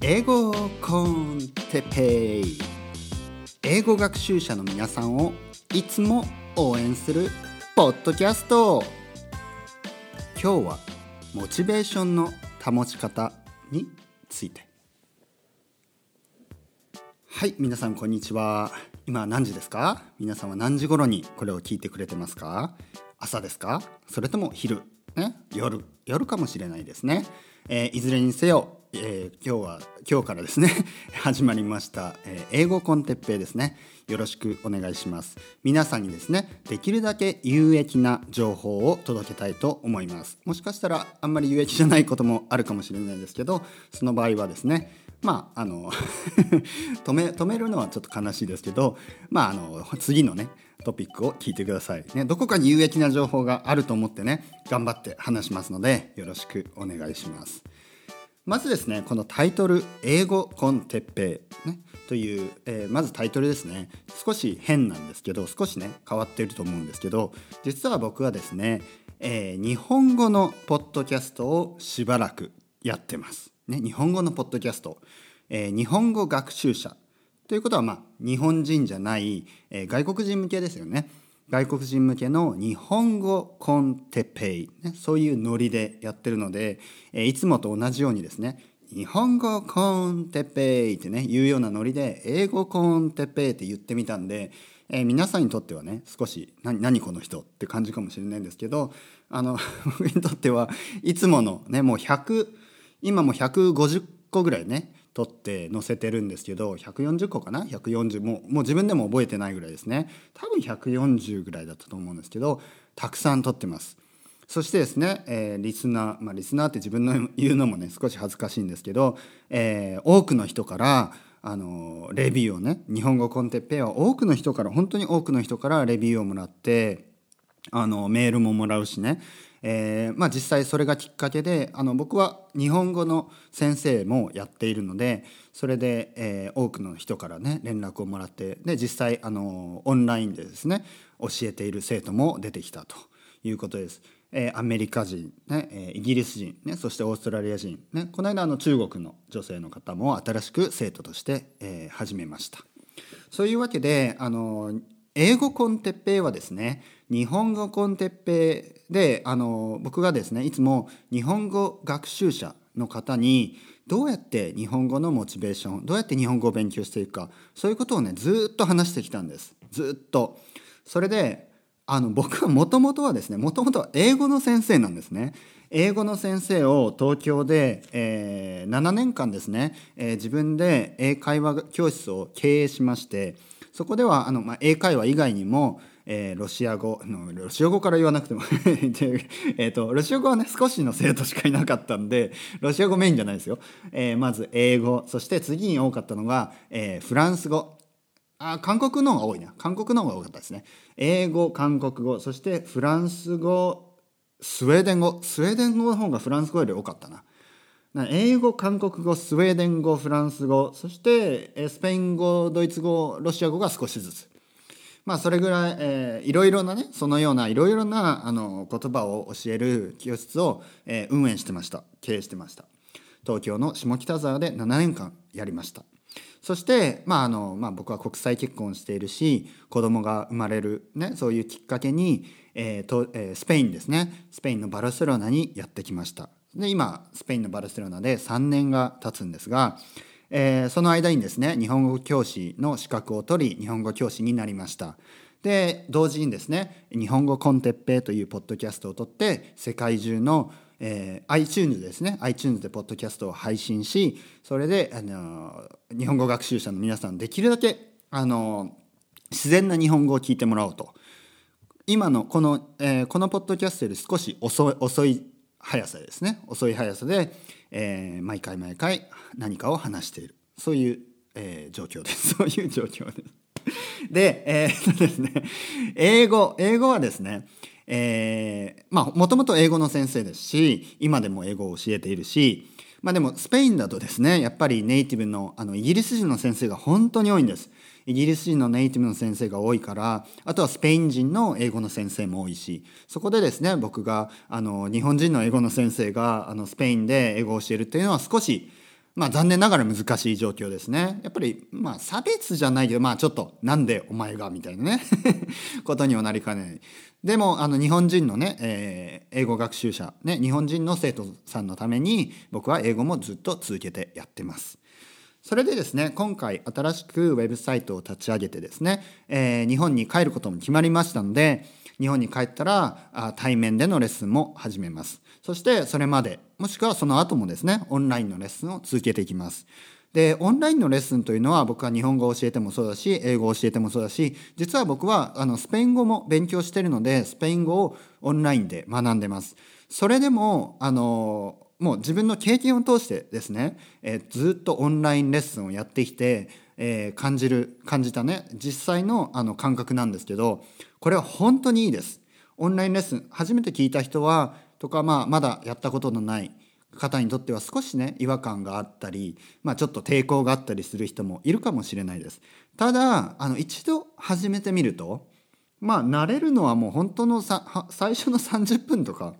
英語コンテペイ。英語学習者の皆さんをいつも応援するポッドキャスト。今日はモチベーションの保ち方について。はい皆さんこんにちは。今何時ですか？皆さんは何時頃にこれを聞いてくれてますか？朝ですか？それとも昼？ね。夜夜かもしれないですね、えー、いずれにせよえー、今日は今日からですね 始まりました、えー、英語コンテッペイですね。よろしくお願いします。皆さんにですねできるだけ有益な情報を届けたいと思います。もしかしたらあんまり有益じゃないこともあるかもしれないですけどその場合はですねまああの 止め止めるのはちょっと悲しいですけどまああの次のねトピックを聞いてください、ね、どこかに有益な情報があると思ってね頑張って話しますのでよろしくお願いします。まずですねこのタイトル「英語コンテッペイ」ね、という、えー、まずタイトルですね。少し変なんですけど少しね変わっていると思うんですけど実は僕はですね、えー、日本語のポッドキャストをしばらくやってます。ね、日本語のポッドキャスト、えー、日本語学習者。ということはまあ日本人じゃない、え外国人向けですよね。外国人向けの日本語コンテペイ、ね、そういうノリでやってるので、えいつもと同じようにですね日本語コンテペイってね言うようなノリで英語コンテペイって言ってみたんで、えー、皆さんにとってはね少し何何この人って感じかもしれないんですけどあの 僕にとってはいつものねもう100今も150個ぐらいね撮って載せてるんですけど140個かな？140もうもう自分でも覚えてないぐらいですね。多分140ぐらいだったと思うんですけどたくさん撮ってます。そしてですね、えー、リスナー、まあ、リスナーって自分の言うのもね少し恥ずかしいんですけど、えー、多くの人からあのレビューをね日本語コンテッペイは多くの人から本当に多くの人からレビューをもらってあのメールももらうしねえー、まあ、実際それがきっかけであの僕は日本語の先生もやっているのでそれで、えー、多くの人からね連絡をもらってで実際あのオンラインでですね教えている生徒も出てきたということです。えー、アメリカ人、ねえイギリス人、ね、そしてオーストラリア人、ね、この間あの中国の女性の方も新しく生徒として、え始めました。そういうわけであの英語コンテッペイはですね日本語コンテッペイであの僕がですねいつも日本語学習者の方にどうやって日本語のモチベーションどうやって日本語を勉強していくかそういうことをねずっと話してきたんですずっと。それであの僕はもともとはですねもともとは英語の先生なんですね。英語の先生を東京で、えー、7年間ですね、えー、自分で英会話教室を経営しましてそこではあの、まあ、英会話以外にもえー、ロシア語のロシア語から言わなくても えとロシア語はね少しの生徒しかいなかったんでロシア語メインじゃないですよ、えー、まず英語そして次に多かったのが、えー、フランス語。あ韓国の方が多いな。韓国の方が多かったですね。英語韓国語そしてフランス語スウェーデン語。スウェーデン語の方がフランス語より多かったな。英語韓国語スウェーデン語フランス語そしてスペイン語ドイツ語ロシア語が少しずつ。まあそれぐらい、えー、いろいろなねそのようないろいろなあの言葉を教える教室を、えー、運営してました。経営してました。東京の下北沢で7年間やりました。そして、まああのまあ、僕は国際結婚しているし子供が生まれる、ね、そういうきっかけに、えーとえー、スペインですね。スペインのバルセロナにやってきました。で今スペインのバルセロナで3年が経つんですがえー、その間にですね日本語教師の資格を取り日本語教師になりました。で同時にですね「日本語コンテッペイ」というポッドキャストを取って世界中の、えー、iTunes ですね iTunes でポッドキャストを配信しそれで、あの日本語学習者の皆さんできるだけ、あの自然な日本語を聞いてもらおうと。今のこの、えー、このポッドキャストより少し遅遅い速さですね遅い速さで、えー、毎回毎回何かを話しているそういう、えー、状況です そういう状況です。でえー、っとですね英語英語はですねえ、まあもともと英語の先生ですし今でも英語を教えているしまあでもスペインだとですねやっぱりネイティブのあのイギリス人の先生が本当に多いんです。イギリス人のネイティブの先生が多いからあとはスペイン人の英語の先生も多いしそこでですね僕があの日本人の英語の先生があのスペインで英語を教えるっていうのは少しまあ残念ながら難しい状況ですね。やっぱりまあ差別じゃないけどまあちょっとなんでお前がみたいなね ことにはなりかねない。でもあの日本人のね、えー、英語学習者、ね、日本人の生徒さんのために僕は英語もずっと続けてやってます。それでですね今回新しくウェブサイトを立ち上げてですね、えー、日本に帰ることも決まりましたので日本に帰ったらあ対面でのレッスンも始めます。そしてそれまでもしくはその後もですねオンラインのレッスンを続けていきます。でオンラインのレッスンというのは僕は日本語を教えてもそうだし英語を教えてもそうだし実は僕はあのスペイン語も勉強してるのでスペイン語をオンラインで学んでます。それでもあのもう自分の経験を通してですね、えー、ずっとオンラインレッスンをやってきて、えー、感じる感じたね実際のあの感覚なんですけどこれは本当にいいです。オンラインレッスン初めて聞いた人はとか、まあ、まだやったことのない方にとっては少しね違和感があったり、まあ、ちょっと抵抗があったりする人もいるかもしれないです。ただあの一度始めてみるとまあ慣れるのはもう本当の最初の30分とか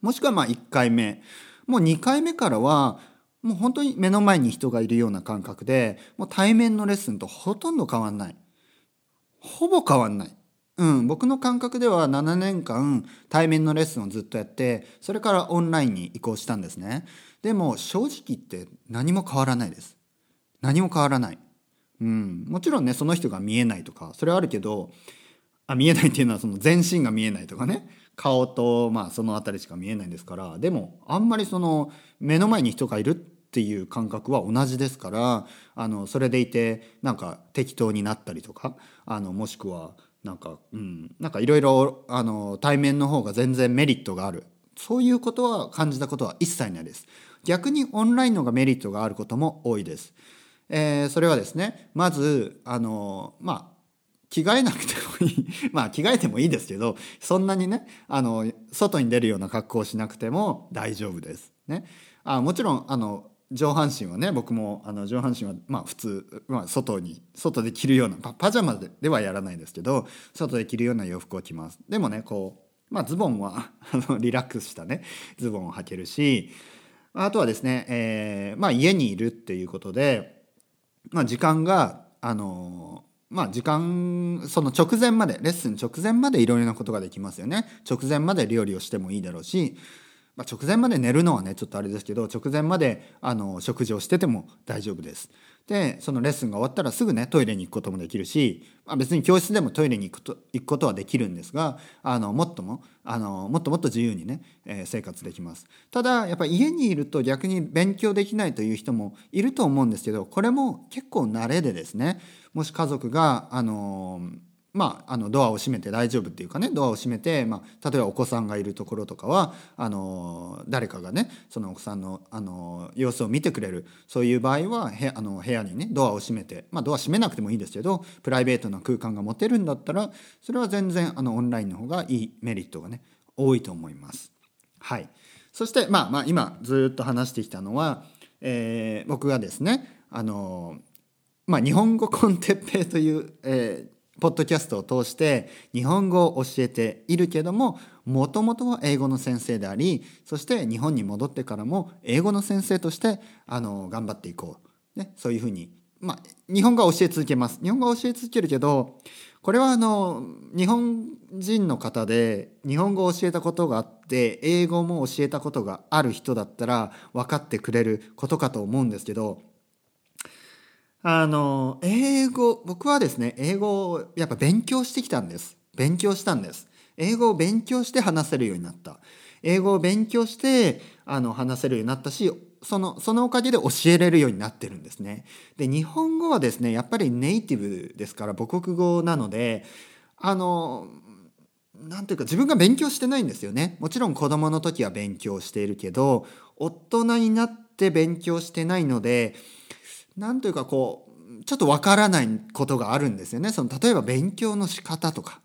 もしくはまあ1回目もう2回目からはもう本当に目の前に人がいるような感覚でもう対面のレッスンとほとんど変わんない。ほぼ変わんない、うん、僕の感覚では7年間対面のレッスンをずっとやってそれからオンラインに移行したんですね。でも正直言って何も変わらないです。何も変わらない、うん、もちろんねその人が見えないとかそれはあるけどあ見えないっていうのはその全身が見えないとかね。顔とまあその辺りしか見えないんですからでもあんまりその目の前に人がいるっていう感覚は同じですからあのそれでいてなんか適当になったりとかあのもしくはなんかうんなんかいろいろ対面の方が全然メリットがあるそういうことは感じたことは一切ないです。逆にオンラインのがメリットがあることも多いです。えー、それはですねまずあのまあ着替えなくてもいい まあ着替えてもいいですけどそんなにねあの外に出るような格好をしなくても大丈夫です。ね、あもちろんあの上半身はね僕もあの上半身はまあ普通、まあ、外に外で着るようなパパジャマでではやらないですけど外で着るような洋服を着ます。でもねこう、まあ、ズボンは あのリラックスしたねズボンを履けるしあとはですね、えーまあ、家にいるっていうことで、まあ、時間があのまあ時間その直前までレッスン直前までいろいろなことができますよね。直前まで料理をしてもいいだろうし、まあ、直前まで寝るのはねちょっとあれですけど直前まであの食事をしてても大丈夫です。でそのレッスンが終わったらすぐねトイレに行くこともできるし、まあ、別に教室でもトイレに行くと行くことはできるんですがあのもっともあのもっともっと自由にね、えー、生活できます。ただやっぱり家にいると逆に勉強できないという人もいると思うんですけどこれも結構慣れでですねもし家族があのまあ、あのドアを閉めて大丈夫っていうかねドアを閉めて、まあ、例えばお子さんがいるところとかはあの誰かがねそのお子さんのあの様子を見てくれるそういう場合はへあの部屋にねドアを閉めて、まあ、ドア閉めなくてもいいですけどプライベートな空間が持てるんだったらそれは全然あのオンラインの方がいいメリットがね多いと思います。はい、そして、まあ、まあ今ずっと話してきたのは、えー、僕がですねあのまあ、日本語コンテッペイという、えー、ポッドキャストを通して日本語を教えているけどももともとは英語の先生でありそして日本に戻ってからも英語の先生としてあの頑張っていこう、ね、そういうふうに、まあ、日本語は教え続けます。日本語は教え続けるけどこれはあの日本人の方で日本語を教えたことがあって英語も教えたことがある人だったら分かってくれることかと思うんですけどあの英語僕はですね英語をやっぱ勉強してきたんです。勉強したんです。英語を勉強して話せるようになった。英語を勉強してあの話せるようになったしそのそのおかげで教えれるようになってるんですね。で日本語はですねやっぱりネイティブですから母国語なのであのなんていうか自分が勉強してないんですよね。もちろん子供の時は勉強しているけど大人になって勉強してないので何というかこうちょっとわからないことがあるんですよね。その例えば勉強の仕方とか。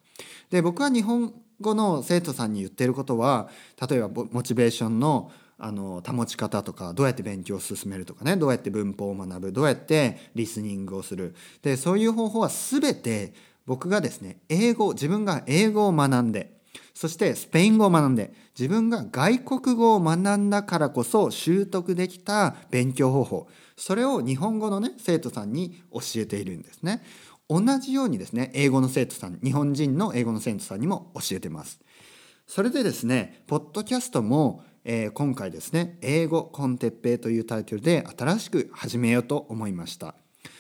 で僕は日本語の生徒さんに言ってることは例えばモチベーションのあの保ち方とかどうやって勉強を進めるとかね。どうやって文法を学ぶ。どうやってリスニングをする。でそういう方法は全て僕がですね英語自分が英語を学んでそしてスペイン語を学んで自分が外国語を学んだからこそ習得できた勉強方法。それを日本語のね生徒さんに教えているんですね。同じようにですね英語の生徒さん日本人の英語の生徒さんにも教えてます。それでですねポッドキャストも、えー、今回ですね「英語コンテッペイ」というタイトルで新しく始めようと思いました。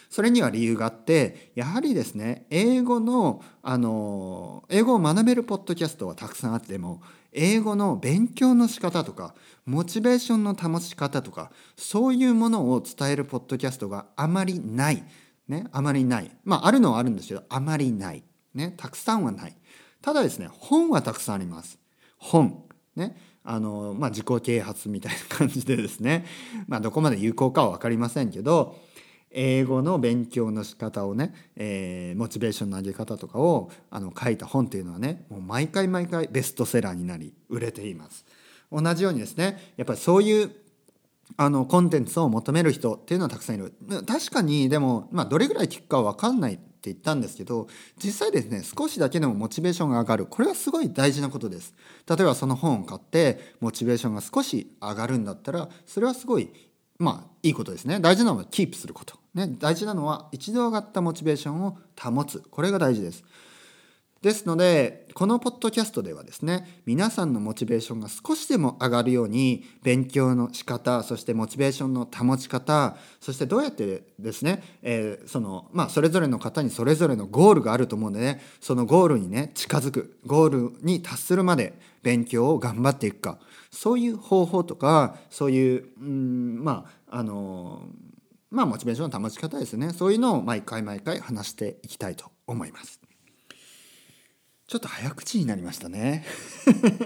それには理由があってやはりですね英語のあの英語を学べるポッドキャストはたくさんあっても英語の勉強の仕方とかモチベーションの保ち方とかそういうものを伝えるポッドキャストがあまりない、ね、あまりない。まああるのはあるんですけどあまりない、ね、たくさんはない。ただですね本はたくさんあります。本。ねあのまあ自己啓発みたいな感じでですね。まあどこまで有効かは分かりませんけど英語の勉強の仕方をね、えー、モチベーションの上げ方とかをあの書いた本っていうのはねもう毎回毎回ベストセラーになり売れています。同じようにですねやっぱりそういうあのコンテンツを求める人っていうのはたくさんいる。確かにでも、まあ、どれぐらい聞くかは分かんないって言ったんですけど実際ですね少しだけでもモチベーションが上がる。これはすごい大事なことです。例えばその本を買ってモチベーションが少し上がるんだったらそれはすごいまあいいことですね。大事なのはキープすること。ね、大事なのは一度上がったモチベーションを保つ。これが大事です。ですのでこのポッドキャストではですね皆さんのモチベーションが少しでも上がるように勉強の仕方そしてモチベーションの保ち方そしてどうやってですね、えー、そのまあそれぞれの方にそれぞれのゴールがあると思うのでねそのゴールにね近づくゴールに達するまで勉強を頑張っていくか。そういう方法とかそういううんまああのまあモチベーションの保ち方ですね。そういうのを毎回毎回話していきたいと思います。ちょっと早口になりましたね。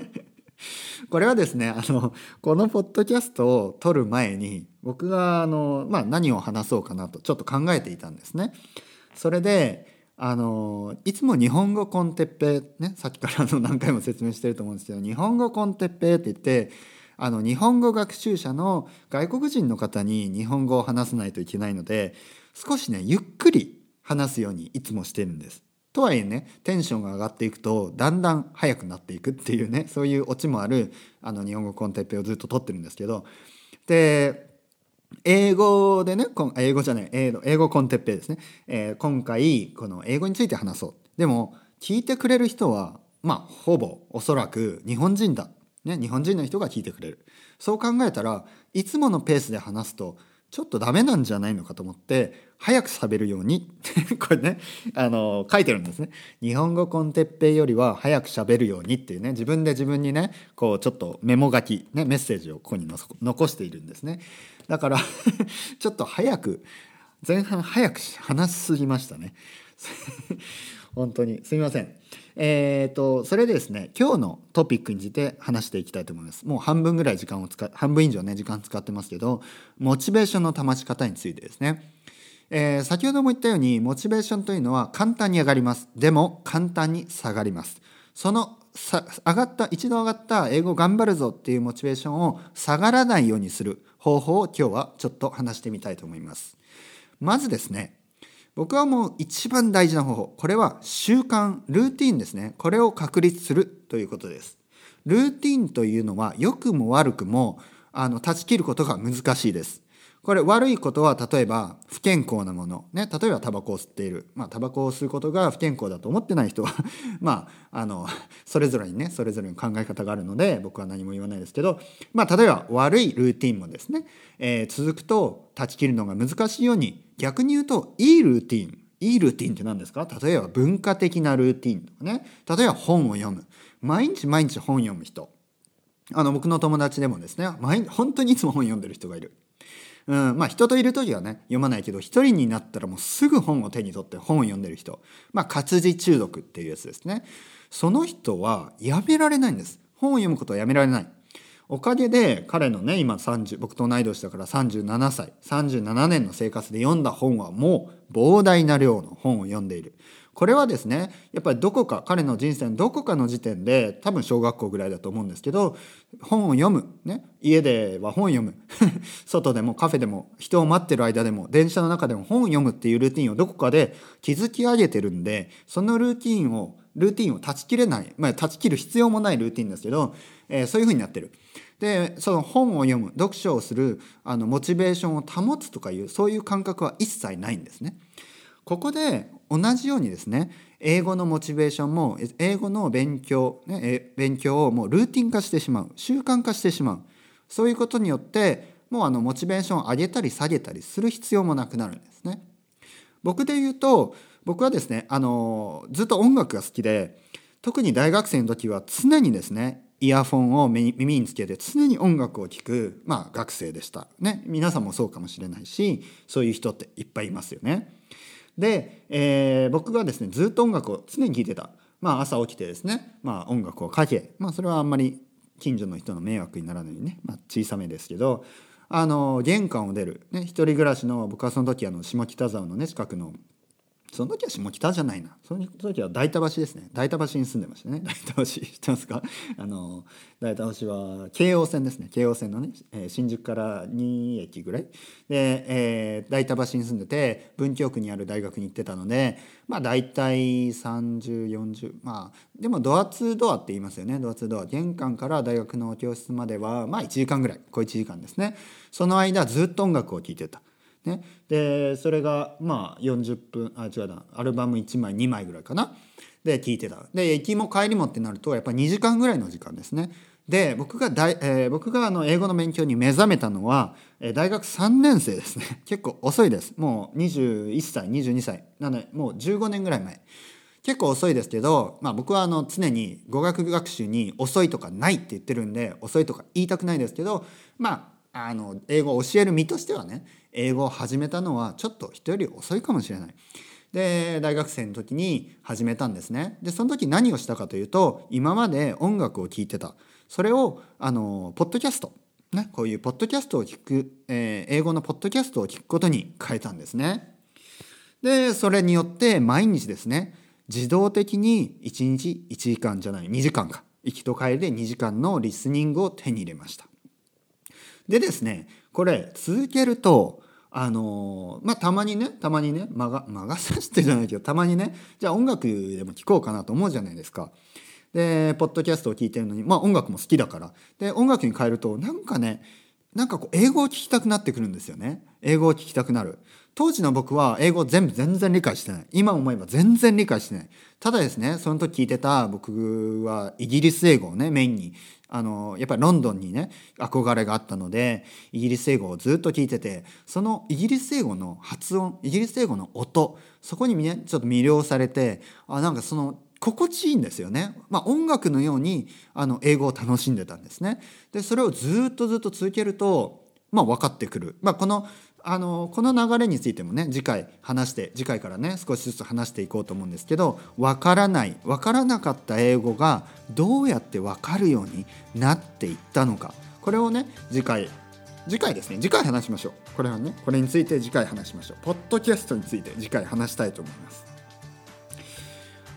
これはですねあのこのポッドキャストを撮る前に僕があの、まあ、何を話そうかなとちょっと考えていたんですね。それであのいつも日本語コンテッペねさっきからの何回も説明してると思うんですけど日本語コンテッペって言ってあの日本語学習者の外国人の方に日本語を話さないといけないので少しねゆっくり話すようにいつもしてるんです。とはいえねテンションが上がっていくとだんだん速くなっていくっていうねそういうオチもあるあの日本語コンテッペをずっと取ってるんですけどで英語でね英語じゃない英語英語コンテッペですね、えー、今回この英語について話そう。でも聞いてくれる人はまあほぼおそらく日本人だ。ね、日本人の人が聞いてくれる。そう考えたらいつものペースで話すとちょっとダメなんじゃないのかと思って早く喋るように。これねあの書いてるんですね。日本語コンテッペイよりは早く喋るようにっていうね。自分で自分にねこうちょっとメモ書き、ね、メッセージをここに残しているんですね。だから ちょっと早く前半早く話しすぎましたね。本当に。すみません。えーと、それでですね今日のトピックについて話していきたいと思います。もう半分ぐらい時間を使半分以上ね時間使ってますけどモチベーションの保ち方についてですね、えー、先ほども言ったようにモチベーションというのは簡単に上がります。でも簡単に下がります。そのさ上がった一度上がった英語頑張るぞっていうモチベーションを下がらないようにする方法を今日はちょっと話してみたいと思います。まずですね僕はもう一番大事な方法。これは習慣ルーティンですね。これを確立するということです。ルーティンというのは良くも悪くもあの断ち切ることが難しいです。これ悪いことは例えば不健康なもの、ね、例えばタバコを吸っている、まあ、タバコを吸うことが不健康だと思ってない人は まああのそれぞれにねそれぞれの考え方があるので僕は何も言わないですけど、まあ、例えば悪いルーティンもですね、えー、続くと断ち切るのが難しいように逆に言うといいルーティン。いいルーティンって何ですか？例えば文化的なルーティンとかね。例えば本を読む。毎日毎日本読む人。あの僕の友達でもですね毎本当にいつも本読んでる人がいる。うん、まあ人といる時はね読まないけど一人になったらもうすぐ本を手に取って本を読んでる人。まあ活字中毒っていうやつですね。その人はやめられないんです。本を読むことはやめられない。おかげで彼のね今30僕と同い年だから37歳37年の生活で読んだ本はもう膨大な量の本を読んでいる。これはですねやっぱりどこか彼の人生のどこかの時点で多分小学校ぐらいだと思うんですけど本を読む、ね、家では本を読む 外でもカフェでも人を待ってる間でも電車の中でも本を読むっていうルーティンをどこかで築き上げてるんでそのルーティンをルーティンを断ち切れない、まあ、断ち切る必要もないルーティンですけど、えー、そういうふうになってる。でその本を読む読書をするあのモチベーションを保つとかいうそういう感覚は一切ないんですね。ここで同じようにですね英語のモチベーションも英語の勉強、ね、勉強をもうルーティン化してしまう習慣化してしまうそういうことによってもうあのモチベーションを上げたり下げたりする必要もなくなるんですね。僕で言うと僕はですねあのずっと音楽が好きで特に大学生の時は常にですねイヤフォンを耳につけて常に音楽を聴く、まあ、学生でした。ね、皆さんもそうかもしれないしそういう人っていっぱいいますよね。で、えー、僕がですねずっと音楽を常に聴いてた、まあ、朝起きてですね、まあ、音楽をかけ、まあ、それはあんまり近所の人の迷惑にならないようにね、まあ、小さめですけどあの玄関を出る、ね、一人暮らしの僕はその時あの下北沢のね近くのその時は下北じゃないな。その時は大田橋ですね。大田橋に住んでましたね。大田橋知ってますか？あの大田橋は京王線ですね。京王線のね、えー、新宿から2駅ぐらい。で、えー、大田橋に住んでて文京区にある大学に行ってたのでまあ大体3040まあでもドアツードアって言いますよね。ドアツードア。玄関から大学の教室まではまあ1時間ぐらい。小1時間ですね。その間ずっと音楽を聴いてた。ね、でそれがまあ40分あ違うな。アルバム1枚2枚ぐらいかな。で聴いてた。で行きも帰りもってなるとやっぱ2時間ぐらいの時間ですね。で僕が大、えー、僕があの英語の勉強に目覚めたのは、えー、大学3年生ですね。結構遅いです。もう21歳22歳。なのでもう15年ぐらい前。結構遅いですけど、まあ、僕はあの常に語学学習に遅いとかないって言ってるんで遅いとか言いたくないですけどまああの英語を教える身としてはね英語を始めたのはちょっと人より遅いかもしれない。で大学生の時に始めたんですね。でその時何をしたかというと今まで音楽を聴いてたそれをあのポッドキャストね、こういうポッドキャストを聞く、えー、英語のポッドキャストを聞くことに変えたんですね。でそれによって毎日ですね自動的に1日1時間じゃない2時間か行きと帰りで2時間のリスニングを手に入れました。でですねこれ続けるとあのまあたまにねたまにね魔が魔が差してじゃないけどたまにねじゃあ音楽でも聴こうかなと思うじゃないですか。でポッドキャストを聴いてるのにまあ音楽も好きだから。で音楽に変えるとなんかねなんかこう英語を聞きたくなってくるんですよね。英語を聞きたくなる。当時の僕は英語全部全然理解してない。今思えば全然理解してない。ただですねその時聞いてた僕はイギリス英語をねメインにあのやっぱりロンドンにね憧れがあったのでイギリス英語をずっと聞いててそのイギリス英語の発音イギリス英語の音そこにねちょっと魅了されてあなんかその心地いいんですよね、まあ、音楽のようにあの英語を楽しんでたんですね。でそれをずっとずっと続けると、まあ、分かってくる、まあ、このあのこの流れについてもね次回話して次回からね少しずつ話していこうと思うんですけど分からない分からなかった英語がどうやって分かるようになっていったのか。これをね次回次回ですね次回話しましょう。これはねこれについて次回話しましょう。ポッドキャストについて次回話したいと思います。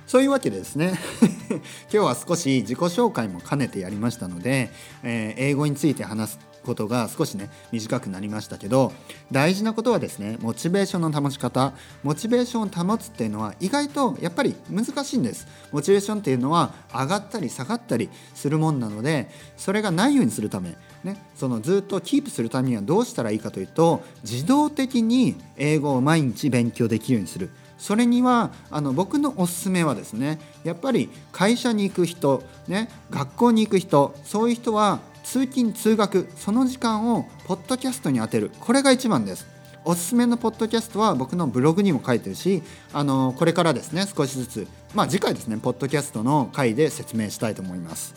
そういうわけでですね 今日は少し自己紹介も兼ねてやりましたので、えー、英語について話すことが少しね短くなりましたけど大事なことはですねモチベーションの保ち方。モチベーションを保つっていうのは意外とやっぱり難しいんです。モチベーションっていうのは上がったり下がったりするもんなのでそれがないようにするためね、そのずっとキープするためにはどうしたらいいかというと自動的に英語を毎日勉強できるようにする。それにはあの僕のおすすめはですねやっぱり会社に行く人、ね、学校に行く人そういう人は通勤通学その時間をポッドキャストに充てる。これが一番です。おすすめのポッドキャストは僕のブログにも書いてるしあのこれからですね少しずつまあ次回ですねポッドキャストの回で説明したいと思います。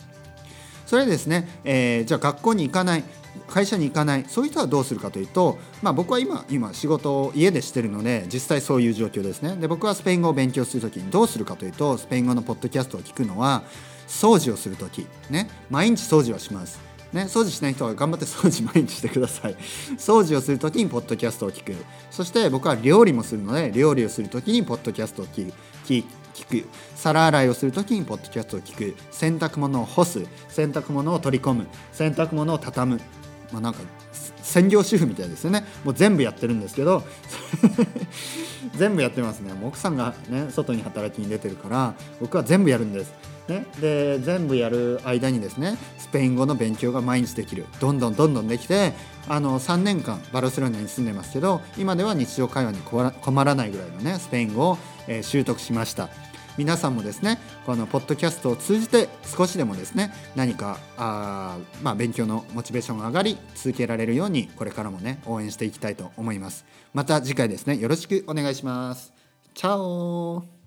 それですね、えー、じゃあ学校に行かない会社に行かないそういう人はどうするかというと、まあ、僕は今今仕事を家でしてるので実際そういう状況ですね。で僕はスペイン語を勉強する時にどうするかというとスペイン語のポッドキャストを聞くのは掃除をする時ね。毎日掃除はします。ね、掃除しない人は頑張って掃除毎日してください。掃除をする時にポッドキャストを聞く。そして僕は料理もするので料理をする時にポッドキャストを聞く。聞く。皿洗いをする時にポッドキャストを聞く。洗濯物を干す。洗濯物を取り込む。洗濯物を畳む。まあなんか専業主婦みたいですよね。もう全部やってるんですけど。全部やってますね。奥さんがね外に働きに出てるから僕は全部やるんです。ね、で全部やる間にですねスペイン語の勉強が毎日できる。どんどんどんどんできてあの3年間バルセロナに住んでますけど今では日常会話に困らないぐらいのねスペイン語を、えー、習得しました。皆さんもですねこのポッドキャストを通じて少しでもですね何かあ、まあ、勉強のモチベーションが上がり続けられるようにこれからもね応援していきたいと思います。また次回ですねよろしくお願いします。チャオ